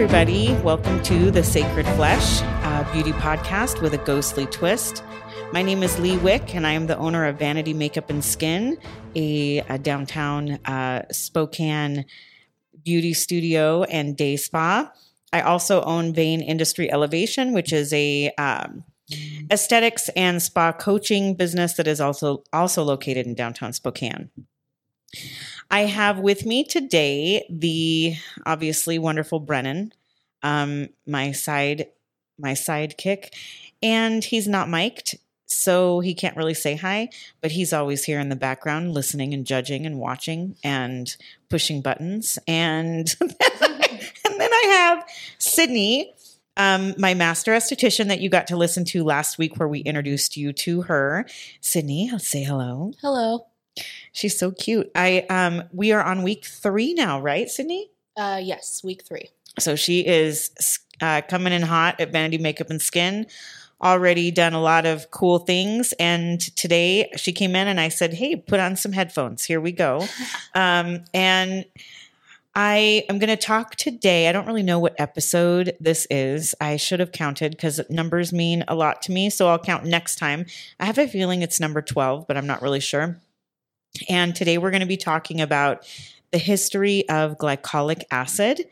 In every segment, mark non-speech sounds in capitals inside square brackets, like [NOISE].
everybody. Welcome to The Sacred Flesh, beauty podcast with a ghostly twist. My name is Lee Wick, and I am the owner of Vanity Makeup and Skin, a, a downtown uh, Spokane beauty studio and day spa. I also own Vein Industry Elevation, which is a um, aesthetics and spa coaching business that is also also located in downtown Spokane. I have with me today the obviously wonderful Brennan, um, my side my sidekick, and he's not mic'd, so he can't really say hi, but he's always here in the background, listening and judging and watching and pushing buttons. And [LAUGHS] and then I have Sydney, um, my master esthetician that you got to listen to last week, where we introduced you to her. Sydney, I'll say hello. Hello. She's so cute. I um we are on week three now, right, Sydney? Uh, yes, week three. So she is uh, coming in hot at Vanity Makeup and Skin. Already done a lot of cool things, and today she came in and I said, "Hey, put on some headphones. Here we go." [LAUGHS] um, and I am going to talk today. I don't really know what episode this is. I should have counted because numbers mean a lot to me. So I'll count next time. I have a feeling it's number 12, but I'm not really sure. And today we're going to be talking about the history of glycolic acid.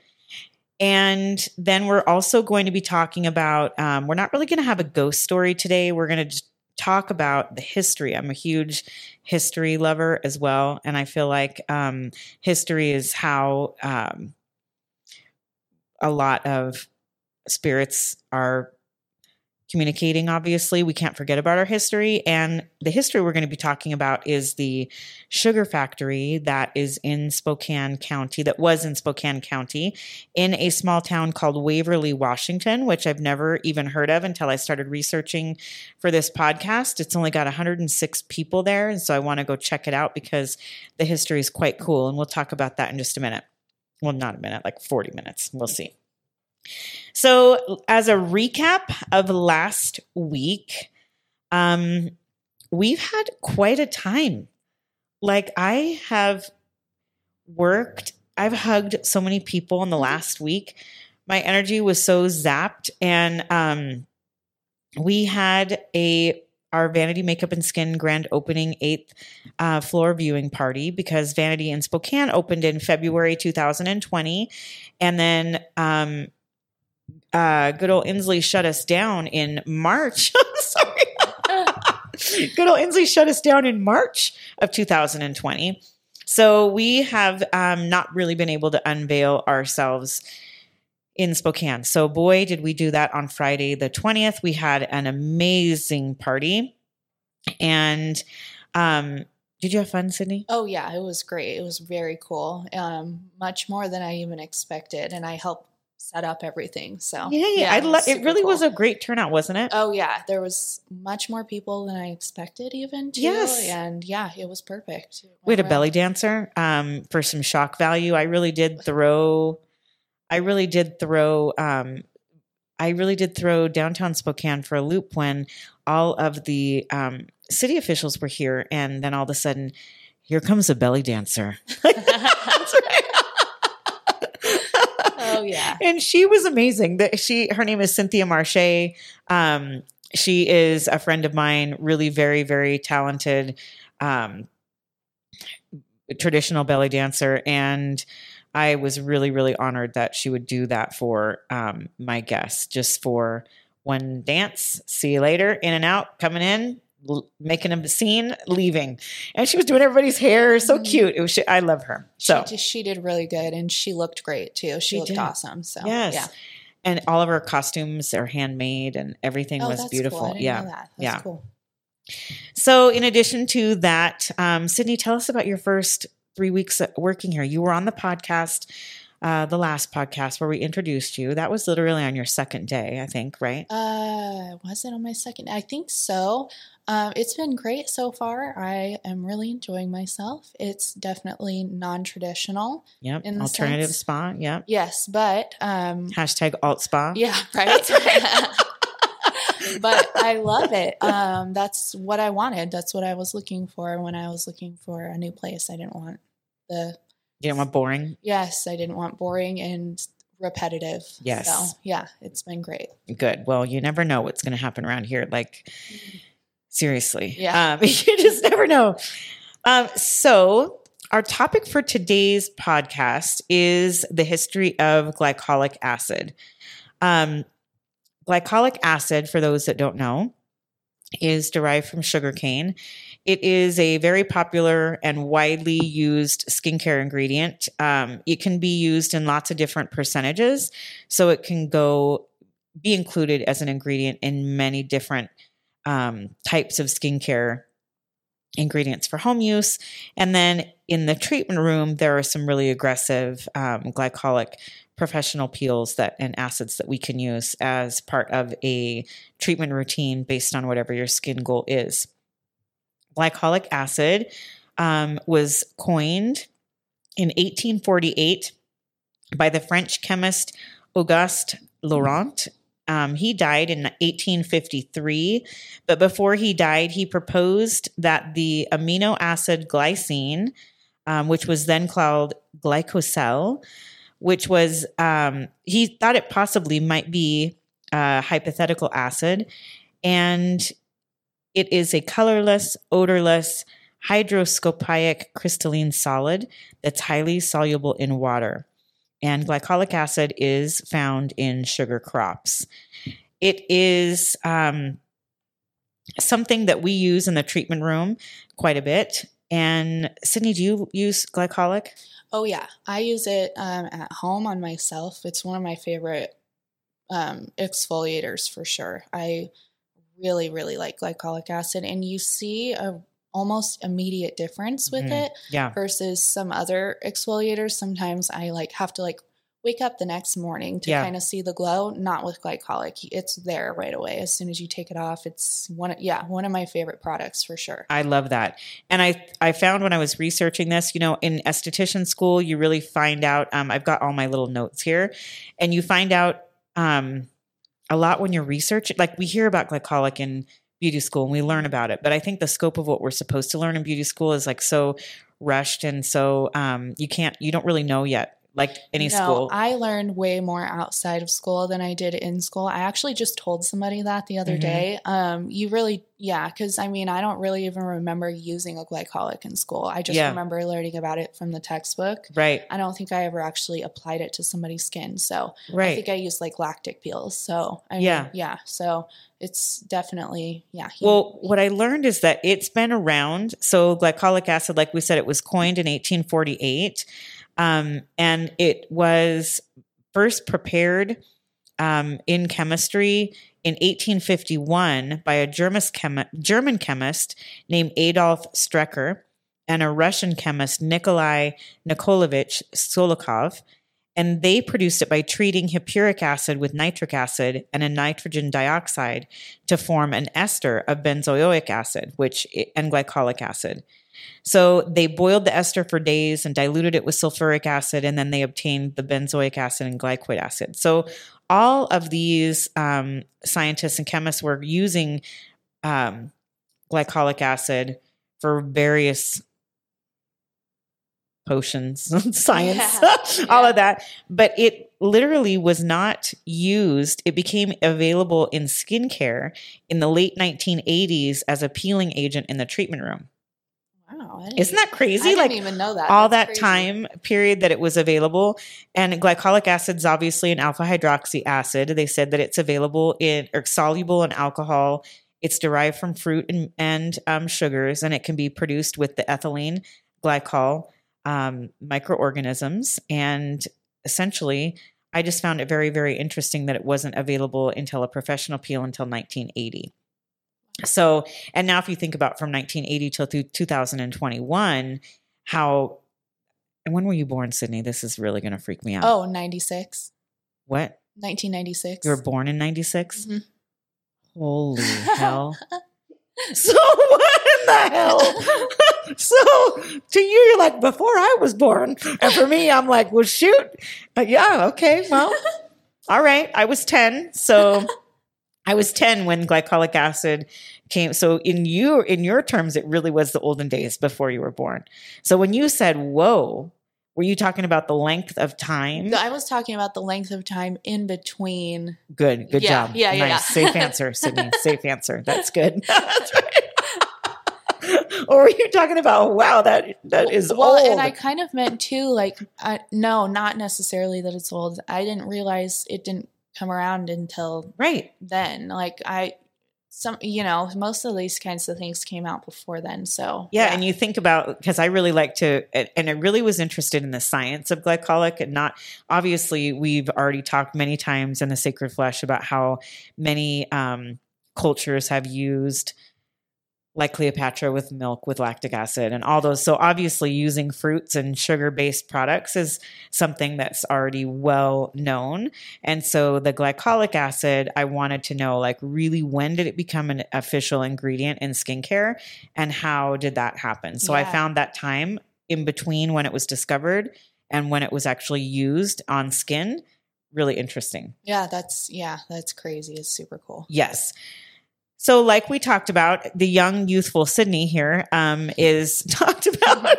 And then we're also going to be talking about, um, we're not really going to have a ghost story today. We're going to talk about the history. I'm a huge history lover as well. And I feel like um, history is how um, a lot of spirits are communicating obviously. We can't forget about our history. And the history we're going to be talking about is the sugar factory that is in Spokane County that was in Spokane County in a small town called Waverly Washington which I've never even heard of until I started researching for this podcast. It's only got 106 people there and so I want to go check it out because the history is quite cool and we'll talk about that in just a minute. Well not a minute like 40 minutes. We'll see so, as a recap of last week, um, we've had quite a time. Like, I have worked, I've hugged so many people in the last week. My energy was so zapped, and um, we had a our Vanity Makeup and Skin grand opening eighth uh, floor viewing party because Vanity in Spokane opened in February 2020, and then um, uh, good old Inslee shut us down in March. [LAUGHS] Sorry. [LAUGHS] good old Inslee shut us down in March of 2020. So we have um, not really been able to unveil ourselves in Spokane. So, boy, did we do that on Friday the 20th. We had an amazing party. And um, did you have fun, Sydney? Oh yeah, it was great. It was very cool. Um, much more than I even expected, and I helped set up everything. So yeah, yeah, I it really cool. was a great turnout, wasn't it? Oh yeah, there was much more people than I expected, even. Too. Yes, and yeah, it was perfect. It we had a belly dancer um, for some shock value. I really did throw. I really did throw. Um, I really did throw downtown Spokane for a loop when all of the um, city officials were here, and then all of a sudden, here comes a belly dancer. [LAUGHS] That's [LAUGHS] right. Oh yeah. [LAUGHS] and she was amazing. That she her name is Cynthia Marche. Um, she is a friend of mine, really very, very talented um, traditional belly dancer. And I was really, really honored that she would do that for um, my guests, just for one dance. See you later, in and out, coming in, making a scene, leaving, and she was doing everybody's hair. So mm-hmm. cute. It was. She, I love her. So she, she, did really good, and she looked great too. She, she looked did. awesome. So yes. yeah. And all of her costumes are handmade, and everything oh, was beautiful. Cool. yeah, yeah. Cool. So, in addition to that, um, Sydney, tell us about your first three weeks working here. You were on the podcast uh, the last podcast where we introduced you. That was literally on your second day, I think, right? Uh, was it on my second? I think so. Um, it's been great so far. I am really enjoying myself. It's definitely non-traditional. Yep. In Alternative sense. spa. Yep. Yes, but um, hashtag alt spa. [LAUGHS] Yeah. Right. [LAUGHS] but I love it. Um, that's what I wanted. That's what I was looking for when I was looking for a new place. I didn't want the you didn't want boring? Yes, I didn't want boring and repetitive. Yes. So yeah, it's been great. Good. Well, you never know what's going to happen around here. Like, seriously. Yeah. Um, [LAUGHS] you just never know. Um, so, our topic for today's podcast is the history of glycolic acid. Um, glycolic acid, for those that don't know, is derived from sugarcane. It is a very popular and widely used skincare ingredient. Um, it can be used in lots of different percentages, so it can go be included as an ingredient in many different um, types of skincare ingredients for home use. And then in the treatment room, there are some really aggressive um, glycolic professional peels that and acids that we can use as part of a treatment routine based on whatever your skin goal is. Glycolic acid um, was coined in 1848 by the French chemist Auguste Laurent. Um, he died in 1853, but before he died, he proposed that the amino acid glycine, um, which was then called glycosel, which was um, he thought it possibly might be a hypothetical acid, and it is a colorless, odorless, hydroscopic crystalline solid that's highly soluble in water. And glycolic acid is found in sugar crops. It is um, something that we use in the treatment room quite a bit. And Sydney, do you use glycolic? Oh yeah, I use it um, at home on myself. It's one of my favorite um, exfoliators for sure. I really, really like glycolic acid, and you see a almost immediate difference with Mhm. it Yeah. versus some other exfoliators. Sometimes I like have to like wake up the next morning to Yeah. kind of see the glow. Not with glycolic; it's there right away as soon as you take it off. It's one, of, yeah, one of my favorite products for sure. I love that. And I I found when I was researching this, you know, in esthetician school, you really find out. Um, I've got all my little notes here, and you find out um, a lot when you're researching. Like we hear about glycolic in beauty school and we learn about it, but I think the scope of what we're supposed to learn in beauty school is like so rushed and so um, you can't you don't really know yet. Like any no, school, I learned way more outside of school than I did in school. I actually just told somebody that the other Mhm. day. Um, you really, yeah, because I mean, I don't really even remember using a glycolic in school. I just Yeah. remember learning about it from the textbook. right? I don't think I ever actually applied it to somebody's skin. So right. I think I used like lactic peels. So I mean, Yeah. yeah. So it's definitely yeah. he- Well, what I learned is that it's been around. So, glycolic acid, like we said, it was coined in 1848. Um, and it was first prepared um, in chemistry in 1851 by a German, chemi- German chemist named Adolf Strecker and a Russian chemist, Nikolai Nikolovich Solikov. And they produced it by treating hippuric acid with nitric acid and a nitrogen dioxide to form an ester of benzoic acid, which and glycolic acid. So they boiled the ester for days and diluted it with sulfuric acid, and then they obtained the benzoic acid and glycolic acid. So all of these um, scientists and chemists were using um, glycolic acid for various potions, [LAUGHS] science, Yeah. [LAUGHS] all Yeah. of that. But it literally was not used. It became available in skincare in the late 1980s as a peeling agent in the treatment room. Wow, Isn't that I crazy? didn't Like even know that. all That's that crazy. time period that it was available. And glycolic acid is obviously an alpha hydroxy acid. They said that it's available in or soluble in alcohol. It's derived from fruit and, and um, sugars, and it can be produced with the ethylene glycol um, microorganisms. And essentially, I just found it very, very interesting that it wasn't available until a professional peel until 1980. So, and now if you think about from 1980 till through 2021, how and when were you born, Sydney? This is really going to freak me out. Oh, 96. what? 1996. You were born in 96? Mhm. Holy [LAUGHS] hell. So what in the hell? [LAUGHS] so to you, you're like before I was born, and for me, I'm like, well, shoot, Uh, yeah, okay, well, [LAUGHS] all right. I was ten, so I was ten when glycolic acid came. So in you, in your terms, it really was the olden days before you were born. So when you said, "Whoa," Were you talking about the length of time? No, I was talking about the length of time in between. Good, good Yeah, job. yeah, yeah, nice. yeah. Safe answer, Sydney. [LAUGHS] Safe answer. That's good. [LAUGHS] That's right. or were you talking about? Wow, that that is well, old. and I kind of meant too, like, I, no, not necessarily that it's old. I didn't realize it didn't come around until right. then. Like, I, some, you know, most of these kinds of things came out before then. So, Yeah, and you think about because I really like to, and and I really was interested in the science of glycolic, and not obviously we've already talked many times in the Sacred Flesh about how many um, cultures have used like Cleopatra with milk with lactic acid and all those. So obviously, using fruits and sugar based products is something that's already well known. And so the glycolic acid, I wanted to know like really when did it become an official ingredient in skincare and how did that happen? So I found that time in between when it was discovered and when it was actually used on skin really interesting. yeah, that's, yeah, that's crazy. It's super cool. Yes. So, like we talked about, the young, youthful Sydney here um, is [LAUGHS] talked about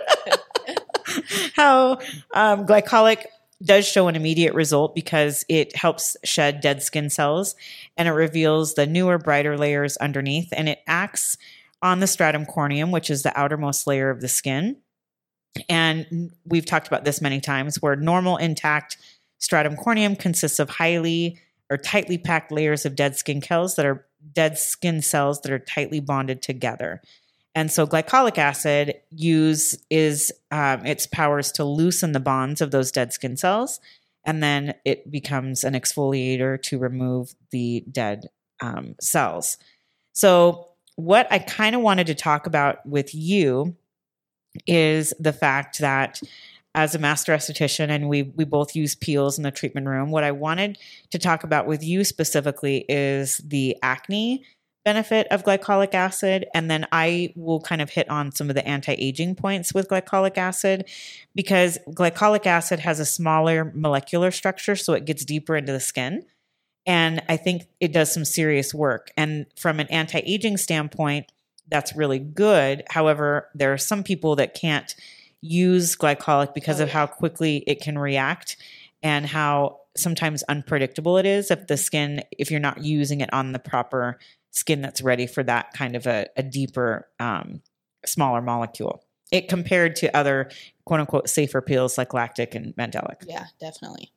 [LAUGHS] how um, glycolic does show an immediate result because it helps shed dead skin cells and it reveals the newer, brighter layers underneath, and it acts on the stratum corneum, which is the outermost layer of the skin. And we've talked about this many times where normal, intact stratum corneum consists of highly or tightly packed layers of dead skin cells that are dead skin cells that are tightly bonded together. And so glycolic acid use is um, its powers to loosen the bonds of those dead skin cells, and then it becomes an exfoliator to remove the dead um, cells. So what I kind of wanted to talk about with you is the fact that as a master esthetician and we we both use peels in the treatment room. What i wanted to talk about with you specifically is the acne benefit of glycolic acid and then i will kind of hit on some of the anti-aging points with glycolic acid because glycolic acid has a smaller molecular structure so it gets deeper into the skin and i think it does some serious work. And from an anti-aging standpoint that's really good. However there are some people that can't use glycolic because Oh, of how quickly it can react and how sometimes unpredictable it is if the skin if you're not using it on the proper skin that's ready for that kind of a, a deeper um, smaller molecule. It compared to other quote unquote safer peels like lactic and mandelic Yeah, definitely.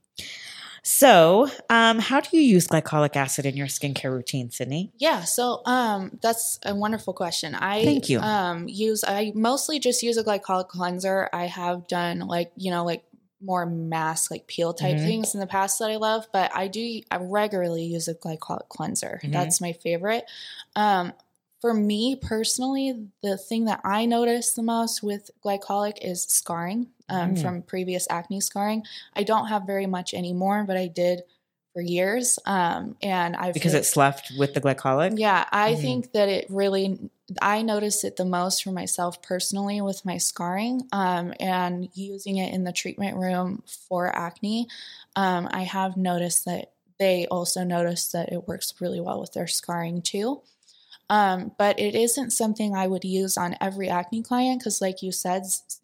So um, how do you use glycolic acid in your skincare routine sydney Yeah, so um that's a wonderful question. I Thank you. um use I mostly just use a glycolic cleanser. I have done like, you know, like more mask like peel type Mhm. things in the past that I love, but I do I regularly use a glycolic cleanser. Mhm. That's my favorite. Um for me personally, the thing that I notice the most with glycolic is scarring um, Mm. from previous acne scarring. I don't have very much anymore, but I did for years. Um, and I've because it's left with the glycolic yeah, I Mhm. think that it really, I notice it the most for myself personally with my scarring um, and using it in the treatment room for acne. Um, I have noticed that they also notice that it works really well with their scarring too. Um, but it isn't something I would use on every acne client because, like you said,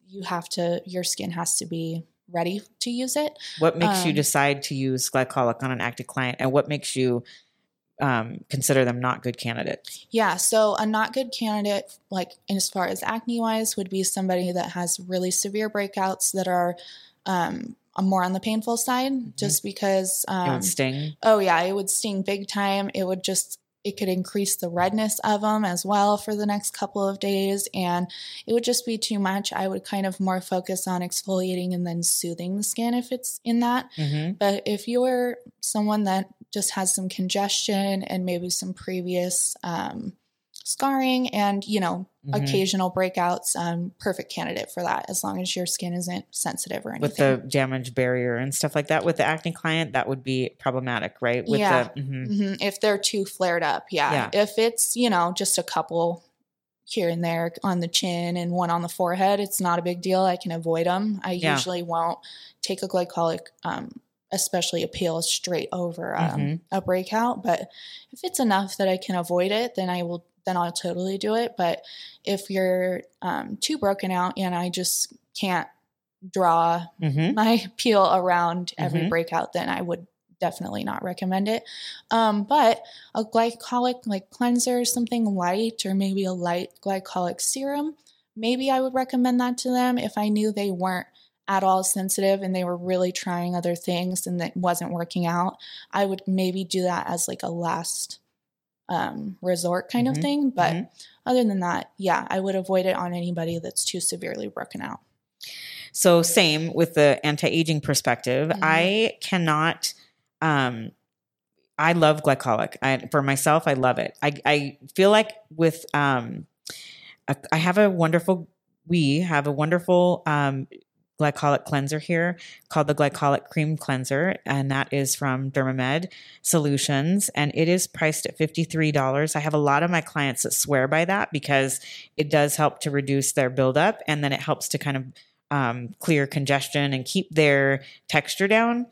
you have to, your skin has to be ready to use it. What makes you Um, decide to use glycolic on an active client, and what makes you um, consider them not good candidates? Yeah, so a not good candidate, like as far as acne wise, would be somebody that has really severe breakouts that are um, more on the painful side, just because. it Um, would sting. oh yeah, it would sting big time. It would just it could increase the redness of them as well for the next couple of days, and it would just be too much. I would kind of more focus on exfoliating and then soothing the skin if it's in that. hmm But if you're someone that just has some congestion and maybe some previous um, scarring and, you know, Mhm. occasional breakouts, um, perfect candidate for that as long as your skin isn't sensitive or anything. With the damage barrier and stuff like that, with the acne client, that would be problematic, right? With Yeah. the mhm. Mhm, If they're too flared up, yeah. If it's, you know, just a couple here and there on the chin and one on the forehead, it's not a big deal. I can avoid them. I Yeah. usually won't take a glycolic, um, especially a peel straight over um, Mhm. a breakout. But if it's enough that I can avoid it, then I will. Then I'll totally do it. But if you're um, too broken out and I just can't draw hmm my [LAUGHS] peel around every Mhm. breakout, then I would definitely not recommend it. Um, but a glycolic like cleanser, something light, or maybe a light glycolic serum, maybe I would recommend that to them if I knew they weren't at all sensitive and they were really trying other things and that wasn't working out. I would maybe do that as like a last um, resort kind Mhm. of thing. But Mhm. other than that, yeah, I would avoid it on anybody that's too severely broken out. So same with the anti-aging perspective. Mhm. I cannot um I love glycolic. I for myself I love it. I I feel like with um a, I have a wonderful we have a wonderful um glycolic cleanser here called the glycolic cream cleanser and that is from Dermamed Solutions and it is priced at $53. I have a lot of my clients that swear by that because it does help to reduce their buildup and then it helps to kind of um, clear congestion and keep their texture down.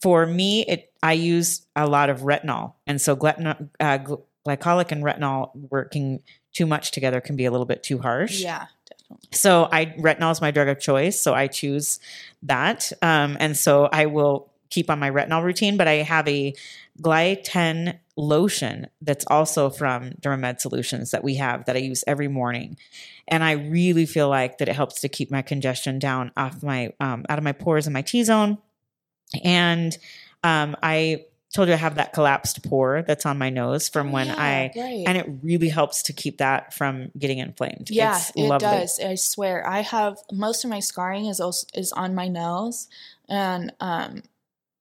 For me, it I use a lot of retinol, and so uh, glycolic and retinol working too much together can be a little bit too harsh. Yeah. So I retinol is my drug of choice, so I choose that, um, and so I will keep on my retinol routine. But I have a Glyten lotion that's also from Dermamed Solutions that we have that I use every morning, and I really feel like that it helps to keep my congestion down off my um, out of my pores and my T zone. And um, I told you I have that collapsed pore that's on my nose from when Yeah, I right. and it really helps to keep that from getting inflamed. Yeah, It's it lovely. does. I swear. I have most of my scarring is also, is on my nose, and um,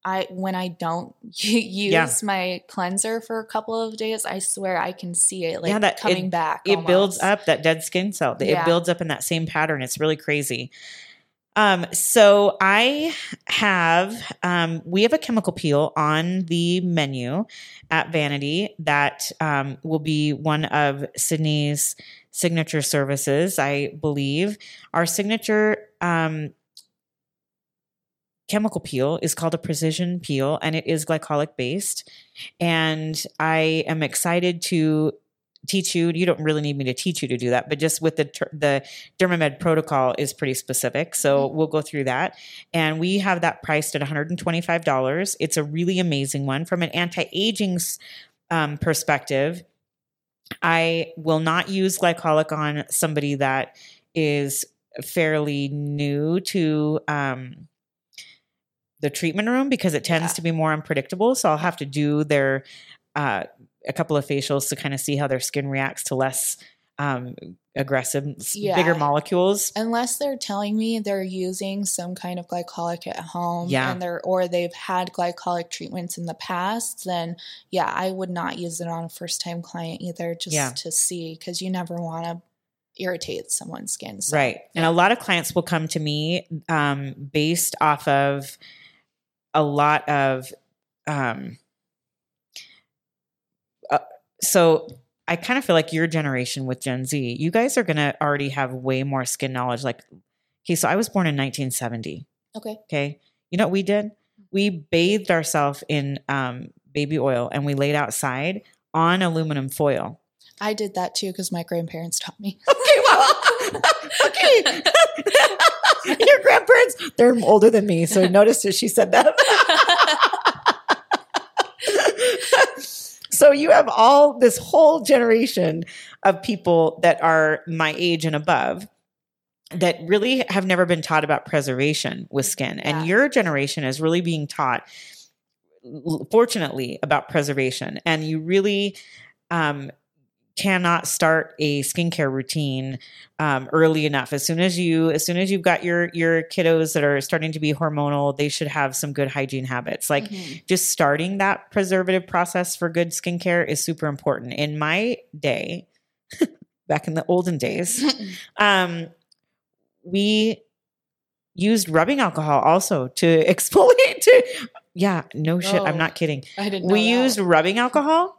I when I don't [LAUGHS] use Yeah. my cleanser for a couple of days, I swear I can see it like Yeah, that- coming it- back. it builds up that dead skin cell. It Yeah. builds up in that same pattern. It's really crazy. Um, so I have um, we have a chemical peel on the menu at Vanity that um, will be one of Sydney's signature services, I believe. Our signature um, chemical peel is called a precision peel and it is glycolic based. And I am excited to teach you. You don't really need me to teach you to do that, but just with the the Dermamed protocol is pretty specific. So Mhm. we'll go through that. And we have that priced at $125. It's a really amazing one from an anti-aging um, perspective. I will not use glycolic on somebody that is fairly new to um, the treatment room because it tends Yeah. to be more unpredictable. So I'll have to do their uh, a couple of facials to kind of see how their skin reacts to less um, aggressive, s- bigger molecules. Unless they're telling me they're using some kind of glycolic at home, Yeah. and they're or they've had glycolic treatments in the past, then yeah, I would not use it on a first time client either, just Yeah. to see because you never want to irritate someone's skin. So, Right. And a lot of clients will come to me um, based off of a lot of. Um, so I kind of feel like your generation with Gen Z, you guys are going to already have way more skin knowledge. Like, okay, so I was born in 1970. Okay. Okay. You know what we did? We bathed ourselves in um, baby oil and we laid outside on aluminum foil. I did that too because my grandparents taught me. [LAUGHS] Okay, well, okay. [LAUGHS] [LAUGHS] Your grandparents, they're older than me, so I noticed that she said that. So you have all this whole generation of people that are my age and above that really have never been taught about preservation with skin. Yeah. And your generation is really being taught fortunately about preservation and you really um, cannot start a skincare routine um, early enough. As soon as you, as soon as you've got your your kiddos that are starting to be hormonal, they should have some good hygiene habits. Like Mhm. just starting that preservative process for good skincare is super important. In my day, [LAUGHS] back in the olden days, [LAUGHS] um, we used rubbing alcohol also to [LAUGHS] exfoliate. To yeah, no shit, I'm Oh, not kidding I didn't. Know we that. used rubbing alcohol.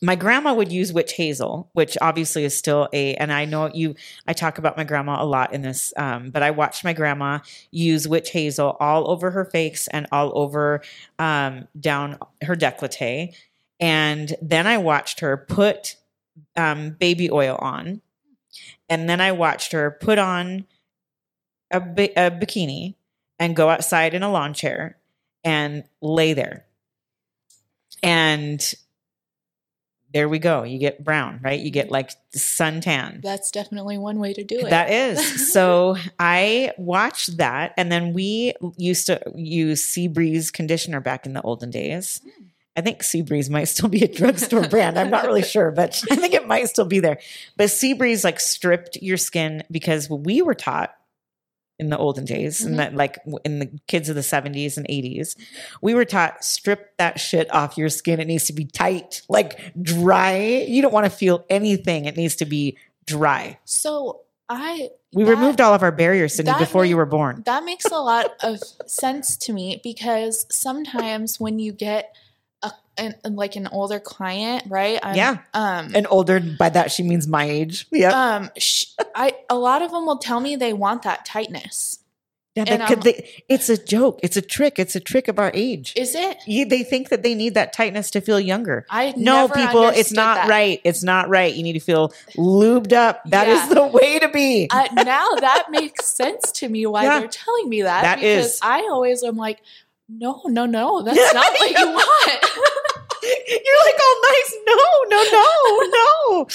My grandma would use witch hazel, which obviously is still a, and I know you, I talk about my grandma a lot in this, um, but I watched my grandma use witch hazel all over her face and all over um, down her décolleté. And then I watched her put um, baby oil on. And then I watched her put on a, bi- a bikini and go outside in a lawn chair and lay there. And there we go. You get brown, right? You get like suntan. That's definitely one way to do it. That is. [LAUGHS] So I watched that. And then we used to use Seabreeze conditioner back in the olden days. Mm. I think Seabreeze might still be a drugstore brand. I'm not really sure, but [LAUGHS] I think it might still be there. But Seabreeze like stripped your skin because we were taught in the olden days Mhm. and that like in the kids of the 70s and 80s we were taught strip that shit off your skin. It needs to be tight like dry. You don't want to feel anything. It needs to be dry. So I we that- removed all of our barriers Cindy before you were born. That makes a lot of sense to me because sometimes when you get an, like an older client, right? I'm, Yeah. Um. and older by that she means my age yeah um. Sh- I a lot of them will tell me they want that tightness. Yeah, they it's a joke. It's a trick. It's a trick of our age. Is it? You- they think that they need that tightness to feel younger. I No, people, it's not that. right. It's not right. You need to feel lubed up. That is Yeah. the way to be. I, now that makes sense to me why Yeah. they're telling me that. That because is. I always am like, no, no, no, that's [LAUGHS] not what you want. [LAUGHS] You're like all nice. No, no, no, no.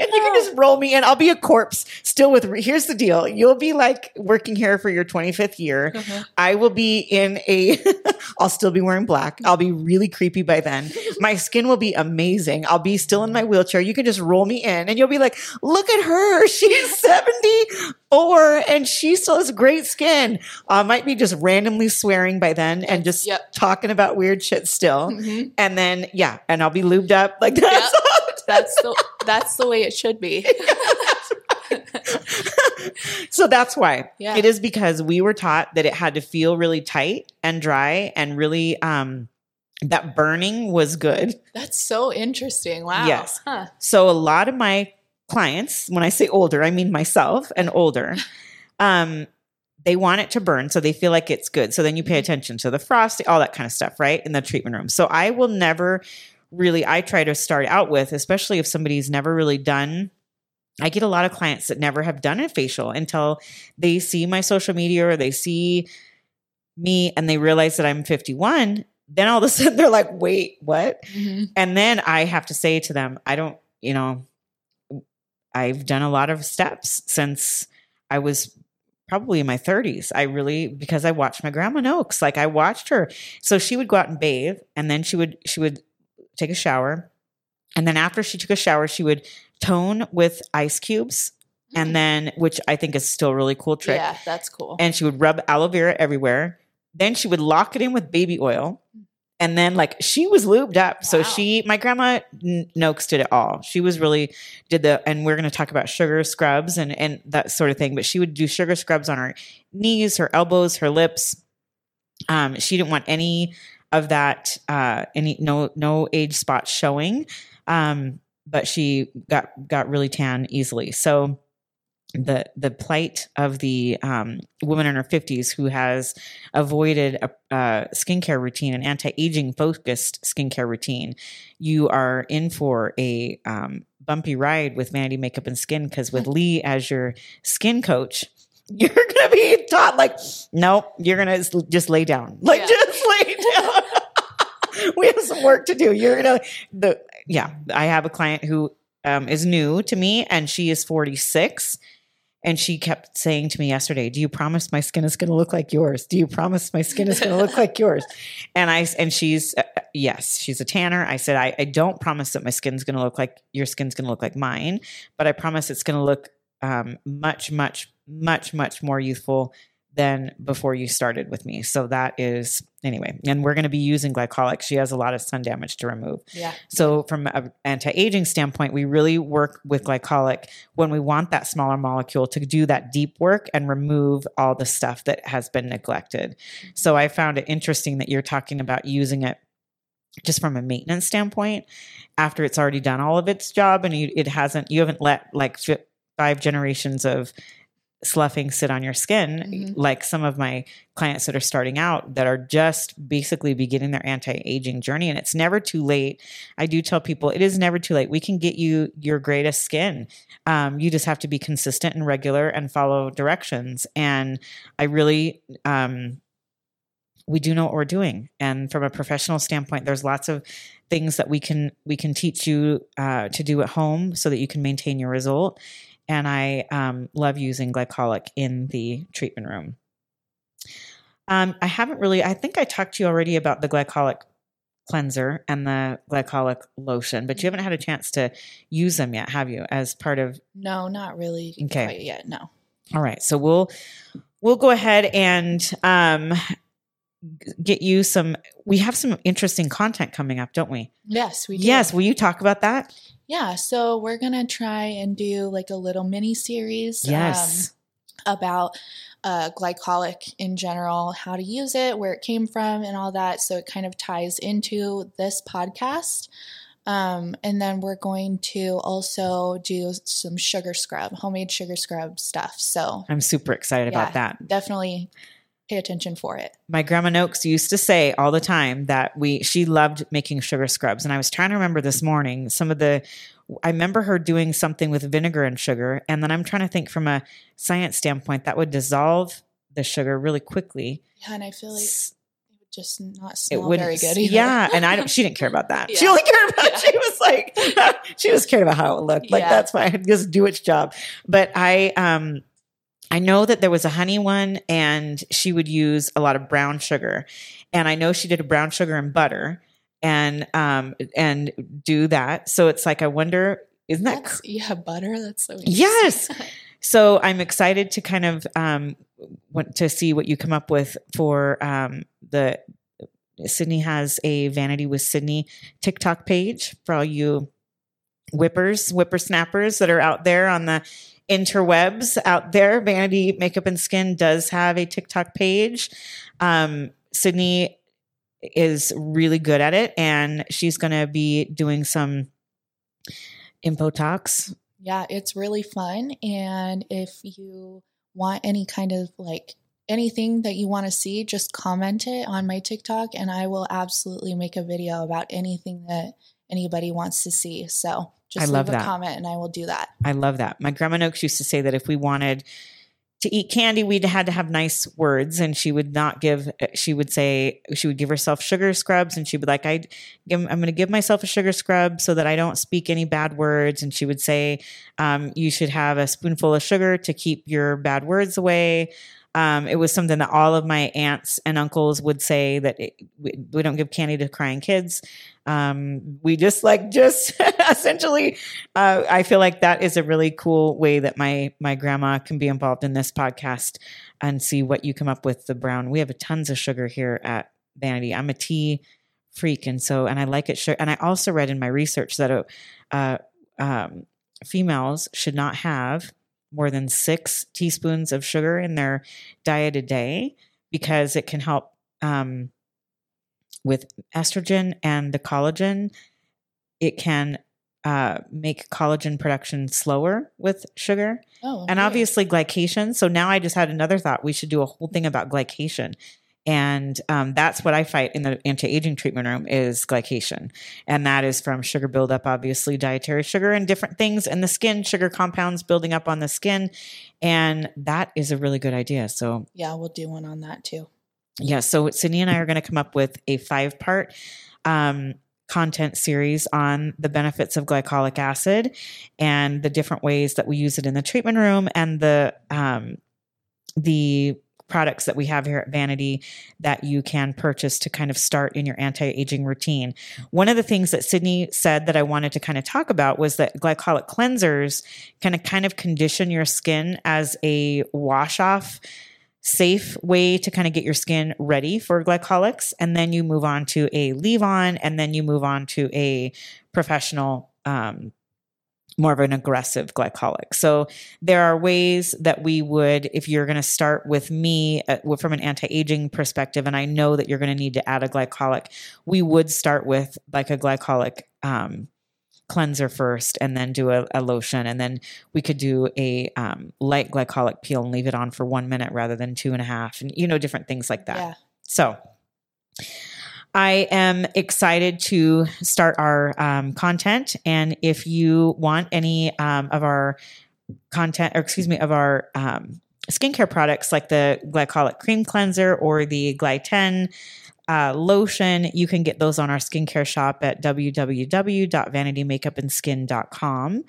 and you can just roll me in. I'll be a corpse still with. Here's the deal. You'll be like working here for your 25th year. Uh-huh. I will be in a, [LAUGHS] I'll still be wearing black. I'll be really creepy by then. My skin will be amazing. I'll be still in my wheelchair. You can just roll me in and you'll be like, look at her. [LAUGHS] She's 74 and she still has great skin. I might be just randomly swearing by then and just Yep. talking about weird shit still. Mhm. And then, yeah, and I'll be lubed up like that. [LAUGHS] That's the that's the way it should be. [LAUGHS] so that's why Yeah. it is because we were taught that it had to feel really tight and dry and really um that burning was good That's so interesting. Wow. Yes. Huh. so a lot of my clients when i say older i mean myself and older [LAUGHS] um they want it to burn so they feel like it's good so then you pay attention to the frosting all that kind of stuff right in the treatment room so i will never really i try to start out with especially if somebody's never really done I get a lot of clients that never have done a facial until they see my social media or they see me and they realize that I'm 51. Then all of a sudden [LAUGHS] they're like, wait, what? Mhm. And then I have to say to them, I don't, you know, I've done a lot of steps since I was probably in my 30s. I really because I watched my grandma Noakes. Like I watched her. So she would go out and bathe and then she would she would take a shower. And then after she took a shower, she would tone with ice cubes. And then which I think is still a really cool trick Yeah, that's cool. and she would rub aloe vera everywhere. Then she would lock it in with baby oil. And then like she was lubed up. So she my grandma Noakes did it all. She was really did the and we're going to talk about sugar scrubs and and that sort of thing, but she would do sugar scrubs on her knees, her elbows, her lips. Um she didn't want any of that uh any no no age spots showing. Um but she got got really tan easily. So the the plight of the um, woman in her 50s who has avoided a, a skincare routine, an anti-aging focused skincare routine, you are in for a um, bumpy ride with Vanity Makeup and Skin because with [LAUGHS] Lee as your skin coach, you're gonna be taught like, nope, you're gonna just lay down, [LAUGHS] like Yeah. just lay [LAUGHS] down. we have some work to do. You're gonna the yeah. I have a client who um, is new to me, and she is 46. And she kept saying to me yesterday, "Do you promise my skin is going to look like yours? Do you promise my skin is going to look like yours?" [LAUGHS] And I and she's uh, yes, she's a tanner. I said, "I, I don't promise that my skin's going to look like your skin's going to look like mine, but I promise it's going to look um, much, much, much, much more youthful than before you started with me." So that is anyway, and we're going to be using glycolic. She has a lot of sun damage to remove. yeah. So, from an anti aging standpoint, we really work with glycolic when we want that smaller molecule to do that deep work and remove all the stuff that has been neglected. So, I found it interesting that you're talking about using it just from a maintenance standpoint after it's already done all of its job and you, it hasn't, you haven't let like fi- five generations of sloughing sit on your skin Mhm. like some of my clients that are starting out that are just basically beginning their anti-aging journey and it's never too late. I do tell people it is never too late. We can get you your greatest skin. Um, you just have to be consistent and regular and follow directions. And i really um, we do know what we're doing. And from a professional standpoint there's lots of things that we can we can teach you uh, to do at home so that you can maintain your result and i um, love using glycolic in the treatment room um, i haven't really i think i talked to you already about the glycolic cleanser and the glycolic lotion but you haven't had a chance to use them yet have you as part of No, not really Okay. quite yet. No. all right, so we'll we'll go ahead and um, get you some. We have some interesting content coming up, don't we? Yes, we do. Yes. Will you talk about that? Yeah, so we're gonna try and do like a little mini series. Yes. Um, about uh, glycolic in general, how to use it, where it came from, and all that. So it kind of ties into this podcast. Um, and then we're going to also do some sugar scrub, homemade sugar scrub stuff. So I'm super excited Yeah. about that. definitely pay attention for it. My grandma Noakes used to say all the time that we she loved making sugar scrubs, and I was trying to remember this morning some of the. I remember her doing something with vinegar and sugar, and then I'm trying to think from a science standpoint that would dissolve the sugar really quickly. Yeah, and I feel like S- it just not it smell wouldn't very good either. yeah and i don't she didn't care about that [LAUGHS] she only cared about Yeah. she was like [LAUGHS] she was cared about how it looked like Yeah. that's fine just do its job but i um i know that there was a honey one and she would use a lot of brown sugar and i know she did a brown sugar and butter and um and do that so it's like i wonder isn't that That's, yeah, butter. That's so Yes. [LAUGHS] so I'm excited to kind of um, want to see what you come up with for um, the Sydney has a Vanity with Sydney TikTok page for all you whippers, whippersnappers that are out there on the interwebs out there. Vanity Makeup and Skin does have a TikTok page. Um, Sydney is really good at it, and she's going to be doing some info talks Yeah, it's really fun. And if you want any kind of like anything that you want to see, just comment it on my TikTok and I will absolutely make a video about anything that anybody wants to see. So just I leave love a that. comment and I will do that. I love that. My grandma Noakes used to say that if we wanted to eat candy, we'd had to have nice words, and she would not give. She would say she would give herself sugar scrubs, and she would like, I, I'm going to give myself a sugar scrub so that I don't speak any bad words. And she would say, um, you should have a spoonful of sugar to keep your bad words away. Um, it was something that all of my aunts and uncles would say that it, we, we don't give candy to crying kids. Um, we just like just [LAUGHS] essentially uh, I feel like that is a really cool way that my my grandma can be involved in this podcast and see what you come up with. The brown, we have tons of sugar here at Vanity. I'm a tea freak, and so and I like it. Sugar, and I also read in my research that uh, um, females should not have more than six teaspoons of sugar in their diet a day because it can help um, with estrogen and the collagen. It can uh, make collagen production slower with sugar Oh, and obviously glycation. So now I just had another thought. We should do a whole thing about glycation. And um, that's what I fight in the anti-aging treatment room is glycation. And that is from sugar buildup, obviously dietary sugar and different things in the skin, sugar compounds building up on the skin. And that is a really good idea. So yeah, we'll do one on that too. yeah, so Sydney and I are going to come up with a five part um, content series on the benefits of glycolic acid and the different ways that we use it in the treatment room and the um, the products that we have here at Vanity that you can purchase to kind of start in your anti-aging routine. One of the things that Sydney said that I wanted to kind of talk about was that glycolic cleansers can kind of condition your skin as a wash off safe way to kind of get your skin ready for glycolics and then you move on to a leave on and then you move on to a professional um, more of an aggressive glycolic so there are ways that we would if you're going to start with me uh, from an anti-aging perspective and i know that you're going to need to add a glycolic we would start with like a glycolic um, cleanser first and then do a, a lotion and then we could do a um, light glycolic peel and leave it on for one minute rather than two and a half and you know different things like that Yeah. so I am excited to start our um, content. And if you want any um, of our content, or excuse me, of our um, skincare products like the glycolic cream cleanser or the Glyten uh, lotion, you can get those on our skincare shop at www.vanitymakeupandskin.com.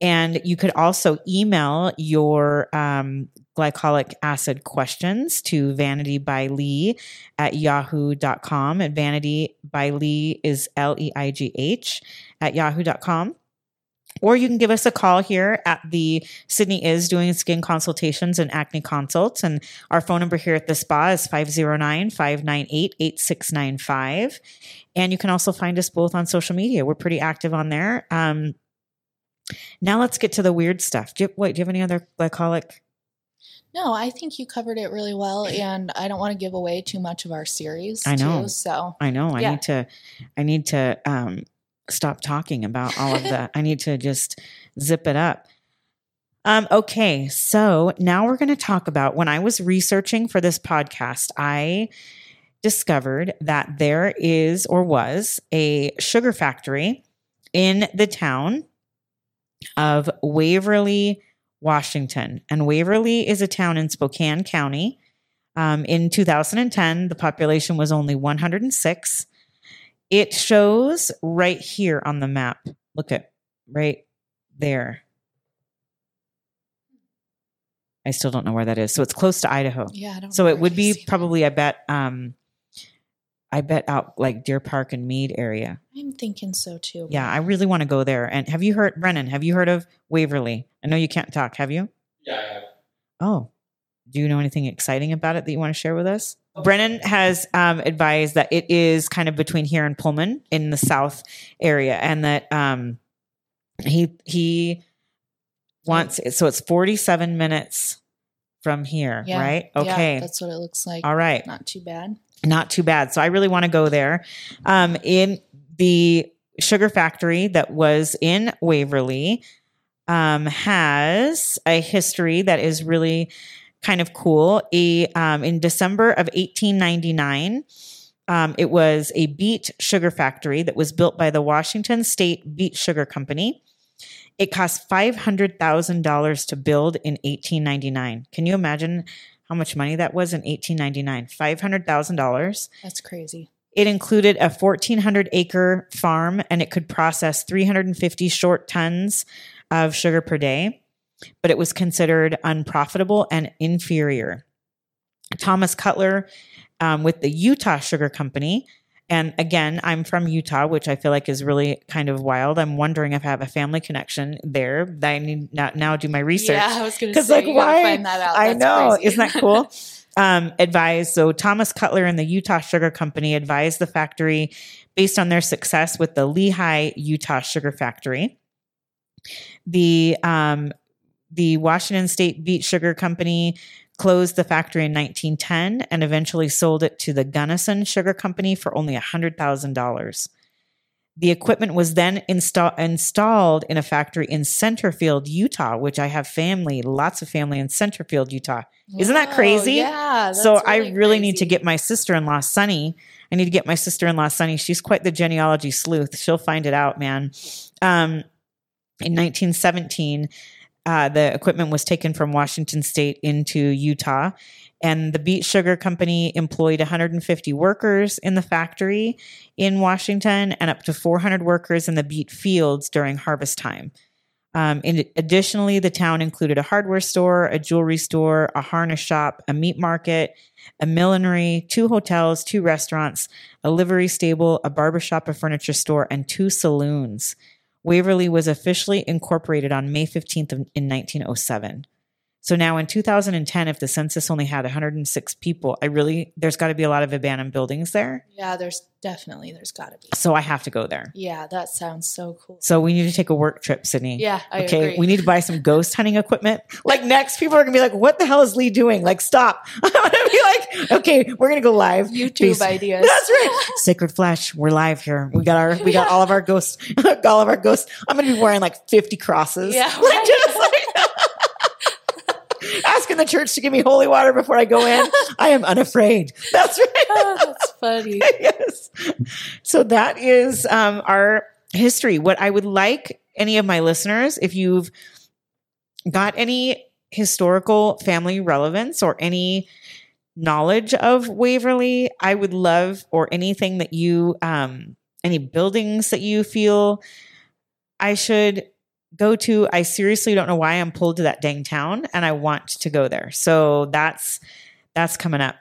And you could also email your um, glycolic acid questions to vanity by Leigh at yahoo.com. And vanity by Leigh is L E I G H at yahoo.com. Or you can give us a call here at the Sydney is doing skin consultations and acne consults. And our phone number here at the spa is 509 598 8695. And you can also find us both on social media. We're pretty active on there. Um, now let's get to the weird stuff. Do you, wait, do you have any other glycolic? No, I think you covered it really well, and I don't want to give away too much of our series. I know. Too, so I know. I Yeah. need to. I need to um, stop talking about all of that. I need to just zip it up. Um, okay, so now we're going to talk about when I was researching for this podcast, I discovered that there is or was a sugar factory in the town of Waverly, Washington. And Waverly is a town in Spokane County. Um, in 2010, the population was only 106. It shows right here on the map. Look at right there. I still don't know where that is. So it's close to Idaho. yeah, I don't. So it would be probably, I bet, um, I bet out like Deer Park and Mead area. I'm thinking so too. Yeah, I really want to go there. And have you heard, Brennan? Have you heard of Waverly? I know you can't talk. Have you? Yeah, I have. Oh, do you know anything exciting about it that you want to share with us? Brennan has um, advised that it is kind of between here and Pullman in the south area, and that um, he he wants it. So it's forty seven minutes from here, Yeah, right? yeah, Okay, that's what it looks like. all right Not too bad. Not too bad. So I really want to go there. Um, in the sugar factory that was in Waverly um, has a history that is really kind of cool. A, um, in December of 1899, um, it was a beet sugar factory that was built by the Washington State Beet Sugar Company. It cost $500,000 to build in 1899. Can you imagine how much money that was in 1899? $500,000. That's crazy. It included a 1,400 acre farm and it could process 350 short tons of sugar per day, but it was considered unprofitable and inferior. Thomas Cutler um, with the Utah Sugar Company. And again, I'm from Utah, which I feel like is really kind of wild. I'm wondering if I have a family connection there. That I need now, now do my research. Yeah, I was gonna 'Cause, say like, why- find that out. I That's know. crazy. Isn't that cool? [LAUGHS] um, advised. So Thomas Cutler and the Utah Sugar Company advised the factory based on their success with the Lehi Utah Sugar Factory. The um, the Washington State Beet Sugar Company closed the factory in 1910 and eventually sold it to the Gunnison Sugar Company for only $100,000. The equipment was then install- installed in a factory in Centerfield, Utah, which I have family, lots of family in Centerfield, Utah. Isn't that crazy? Yeah. so that's I really need to get my sister-in-law Sunny. I need to get my sister-in-law Sunny. She's quite the genealogy sleuth. She'll find it out, man. Um, in 1917, uh, the equipment was taken from Washington State into Utah, and the Beet Sugar Company employed 150 workers in the factory in Washington and up to 400 workers in the beet fields during harvest time. Um, additionally, the town included a hardware store, a jewelry store, a harness shop, a meat market, a millinery, two hotels, two restaurants, a livery stable, a barbershop, a furniture store, and two saloons. Waverly was officially incorporated on May 15th in 1907. So now in 2010, if the census only had 106 people, I really, there's got to be a lot of abandoned buildings there. Yeah, there's definitely, there's got to be. So I have to go there. Yeah, that sounds so cool. So we need to take a work trip, Sydney. Yeah, I okay, agree. we need to buy some ghost hunting equipment. Like next, people are gonna be like, "What the hell is Leigh doing?" Like, stop! [LAUGHS] I'm gonna be like, "Okay, we're gonna go live." YouTube Peace. ideas. That's right. [LAUGHS] Sacred Flesh, we're live here. We got our, we got all of our ghosts, [LAUGHS] all of our ghosts. I'm gonna be wearing like 50 crosses. Yeah, right. just like asking the church to give me holy water before I go in. I am unafraid. [LAUGHS] That's right. Oh, that's funny. [LAUGHS] yes. So that is um, our history. What I would like any of my listeners, if you've got any historical family relevance or any knowledge of Waverly, I would love, or anything that you, um, any buildings that you feel I should go to. I seriously don't know why I'm pulled to that dang town and I want to go there. So that's that's coming up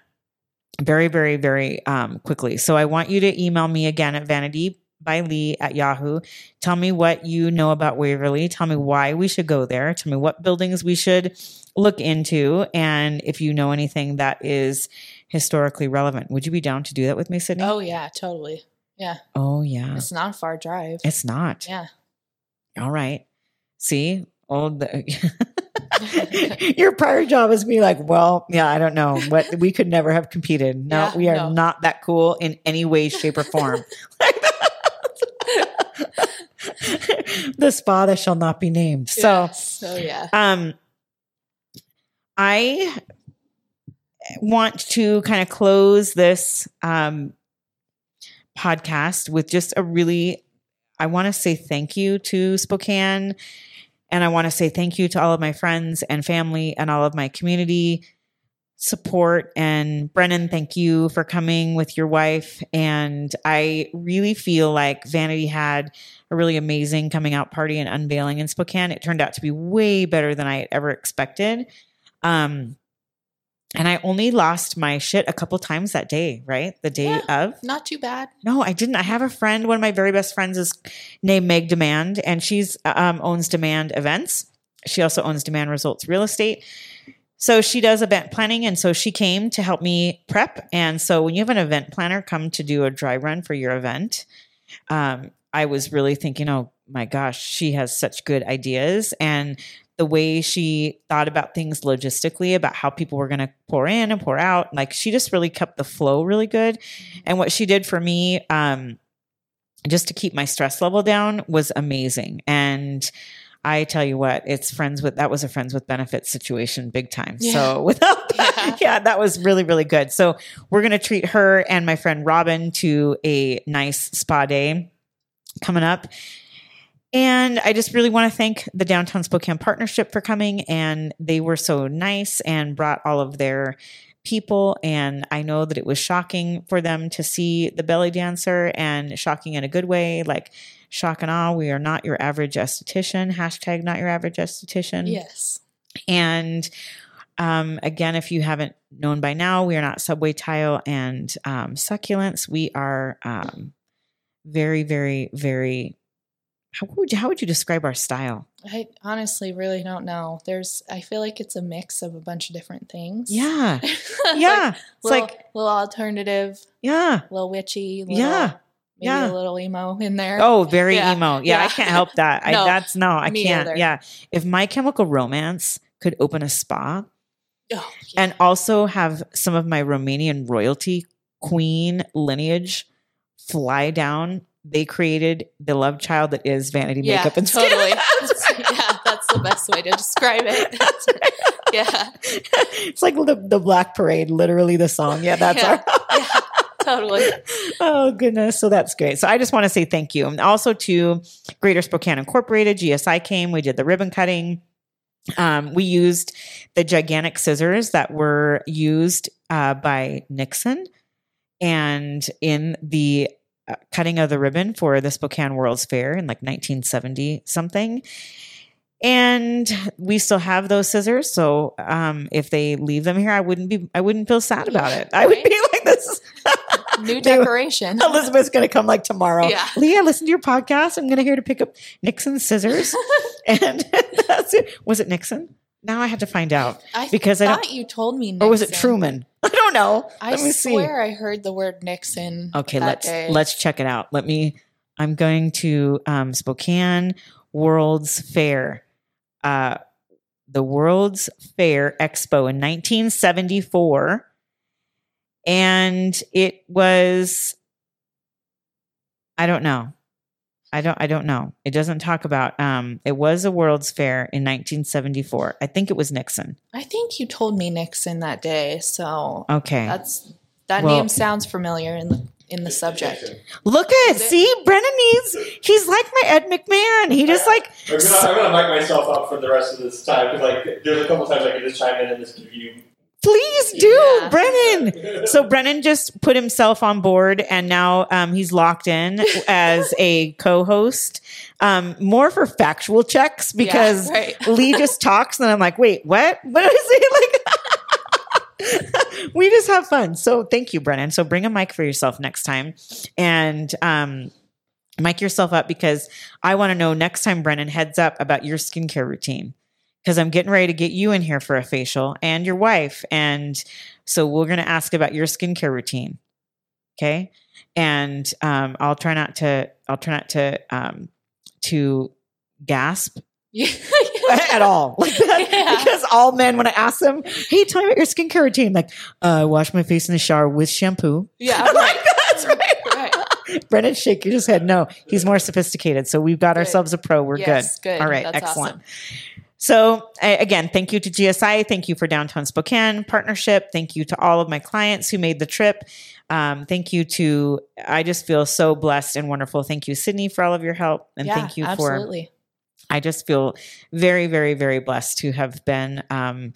very, very, very um, quickly. So I want you to email me again at vanity by Leigh at Yahoo. Tell me what you know about Waverly. Tell me why we should go there. Tell me what buildings we should look into. And if you know anything that is historically relevant, would you be down to do that with me, Sydney? Oh yeah, totally. Yeah, Oh, yeah. it's not a far drive. It's not. Yeah. All right. See, old. The, [LAUGHS] your prior job is me like, well, yeah, I don't know what we could never have competed. No, Yeah, we are no. not that cool in any way, shape, or form. [LAUGHS] [LAUGHS] the spa that shall not be named. So, Yeah, so yeah. um, I want to kind of close this um, podcast with just a really, I want to say thank you to Spokane. And I want to say thank you to all of my friends and family and all of my community support. And Brennan, thank you for coming with your wife. And I really feel like Vanity had a really amazing coming out party and unveiling in Spokane. It turned out to be way better than I had ever expected. Um, and I only lost my shit a couple times that day, right? The day of. Not too bad. No, I didn't. I have a friend. One of my very best friends is named Meg Demand, and she's um, owns Demand Events. She also owns Demand Results Real Estate. So she does event planning, and so she came to help me prep. And so when you have an event planner come to do a dry run for your event, um, I was really thinking, oh my gosh, she has such good ideas, and the way she thought about things logistically, about how people were going to pour in and pour out, like she just really kept the flow really good. And what she did for me, um, just to keep my stress level down, was amazing. And I tell you what, it's friends with that was a friends with benefits situation, big time. Yeah. So [LAUGHS] without that, yeah. that was really really good. So we're gonna treat her and my friend Robin to a nice spa day coming up. And I just really want to thank the Downtown Spokane Partnership for coming. And they were so nice and brought all of their people. And I know that it was shocking for them to see the belly dancer and shocking in a good way. Like, shock and awe, we are not your average esthetician. Hashtag not your average esthetician. Yes. And um, again, if you haven't known by now, we are not Subway Tile and um, Succulents. We are um, very, very, very. How would you how would you describe our style? I honestly really don't know. There's, I feel like it's a mix of a bunch of different things. Yeah, [LAUGHS] yeah. like, it's little, like little alternative, yeah. little witchy, little, Yeah, maybe yeah. a little emo in there. Oh, very Yeah, emo. Yeah, I can't help that. [LAUGHS] I No, that's no, I can't. either. Yeah, if My Chemical Romance could open a spa Oh, yeah. and also have some of my Romanian royalty queen lineage fly down. They created the love child that is vanity yeah, makeup and skin. totally. [LAUGHS] yeah, that's the best way to describe it. [LAUGHS] Right. yeah, it's like the, the Black Parade, literally the song. Yeah, that's Yeah. our. [LAUGHS] yeah, totally. oh goodness, so that's great. So I just want to say thank you, and also to Greater Spokane Incorporated. GSI came. We did the ribbon cutting. Um, we used the gigantic scissors that were used uh, by Nixon, and in the cutting of the ribbon for the Spokane World's Fair in like 1970 something. And we still have those scissors, so um, if they leave them here, I wouldn't be, I wouldn't feel sad about it. I would be like, "This is [LAUGHS] New [LAUGHS] They- decoration. [LAUGHS] Elizabeth's going to come like tomorrow. Yeah. Leah, listen to your podcast. I'm going to here to pick up Nixon's scissors. and that's it. Was it Nixon? Now I had to find out. I Because I thought you told me Nixon. Or was it Truman? [LAUGHS] I don't know. I Let me see. swear I heard the word Nixon. Okay, let's day. let's check it out. Let me. I'm going to um, Spokane World's Fair, uh, the World's Fair Expo in 1974, and it was. I don't know. I don't. I don't know. It doesn't talk about. Um, it was a World's Fair in 1974. I think it was Nixon. I think you told me Nixon that day, so Okay. that's that Well- name sounds familiar in the in the subject. Look at see Brennan needs. He's like my Ed McMahon. He just like I'm gonna, I'm gonna mic myself up for the rest of this time because like there's a couple times I can just chime in and just give you. Please do, Yeah. Brennan. So Brennan just put himself on board, and now um, he's locked in as a co-host, um, more for factual checks because Yeah, right. [LAUGHS] Leigh just talks, and I'm like, wait, what? What is it [LAUGHS] like? [LAUGHS] we just have fun. So thank you, Brennan. So bring a mic for yourself next time, and um, mic yourself up because I want to know next time Brennan heads up about your skincare routine because I'm getting ready to get you in here for a facial and your wife. And so we're going to ask about your skincare routine. Okay. And um, I'll try not to, I'll try not to, um, to gasp [LAUGHS] [LAUGHS] at all like that Yeah. because all men when I ask them, Hey, tell me about your skincare routine. Like, uh, I wash my face in the shower with shampoo. yeah, [LAUGHS] right. like, that's right. right. Brennan shaking his head. No, he's more sophisticated. So we've got Good. ourselves a pro. We're Yes, good. good. All right. That's excellent. awesome. So, I- again, thank you to GSI. Thank you for Downtown Spokane partnership. Thank you to all of my clients who made the trip. Um, thank you to, I just feel so blessed and wonderful. Thank you, Sydney, for all of your help. And yeah, thank you for, absolutely. I just feel very, very, very blessed to have been um,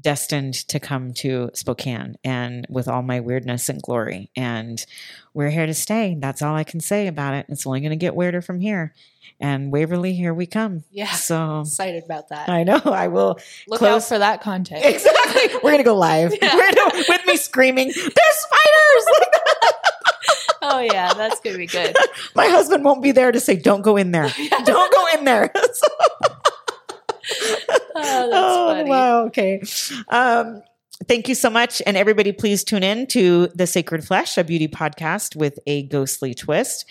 destined to come to Spokane and with all my weirdness and glory. And we're here to stay. That's all I can say about it. It's only going to get weirder from here. And Waverly, here we come. Yeah. So Excited about that. I know I will Look close- out for that content. Exactly. We're gonna go live. [LAUGHS] Yeah. Gonna, with me screaming, "There's spiders!" [LAUGHS] oh yeah, that's gonna be good. My husband won't be there to say, "Don't go in there. [LAUGHS] Don't go in there." So- [LAUGHS] Oh, that's funny. wow. Okay. Um, thank you so much, and everybody, please tune in to the Sacred Flesh, a beauty podcast with a ghostly twist,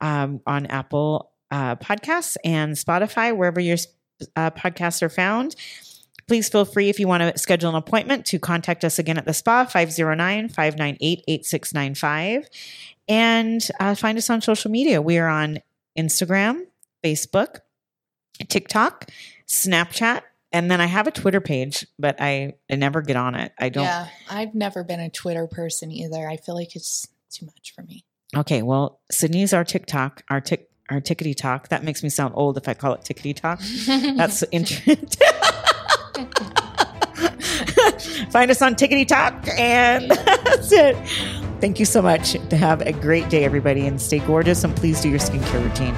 um, on Apple uh, Podcasts and Spotify, wherever your uh, podcasts are found. Please feel free if you want to schedule an appointment to contact us again at the spa 509 598 8695 and uh, find us on social media. We are on Instagram, Facebook, TikTok, Snapchat, and then I have a Twitter page, but I, I never get on it. I don't. Yeah, I've never been a Twitter person either. I feel like it's too much for me. Okay, well, Sydney's our TikTok, our tick, our tickety talk. That makes me sound old if I call it tickety talk. That's [LAUGHS] interesting. [LAUGHS] Find us on Tickety Talk, and [LAUGHS] that's it. Thank you so much. Have a great day, everybody, and stay gorgeous. And please do your skincare routine.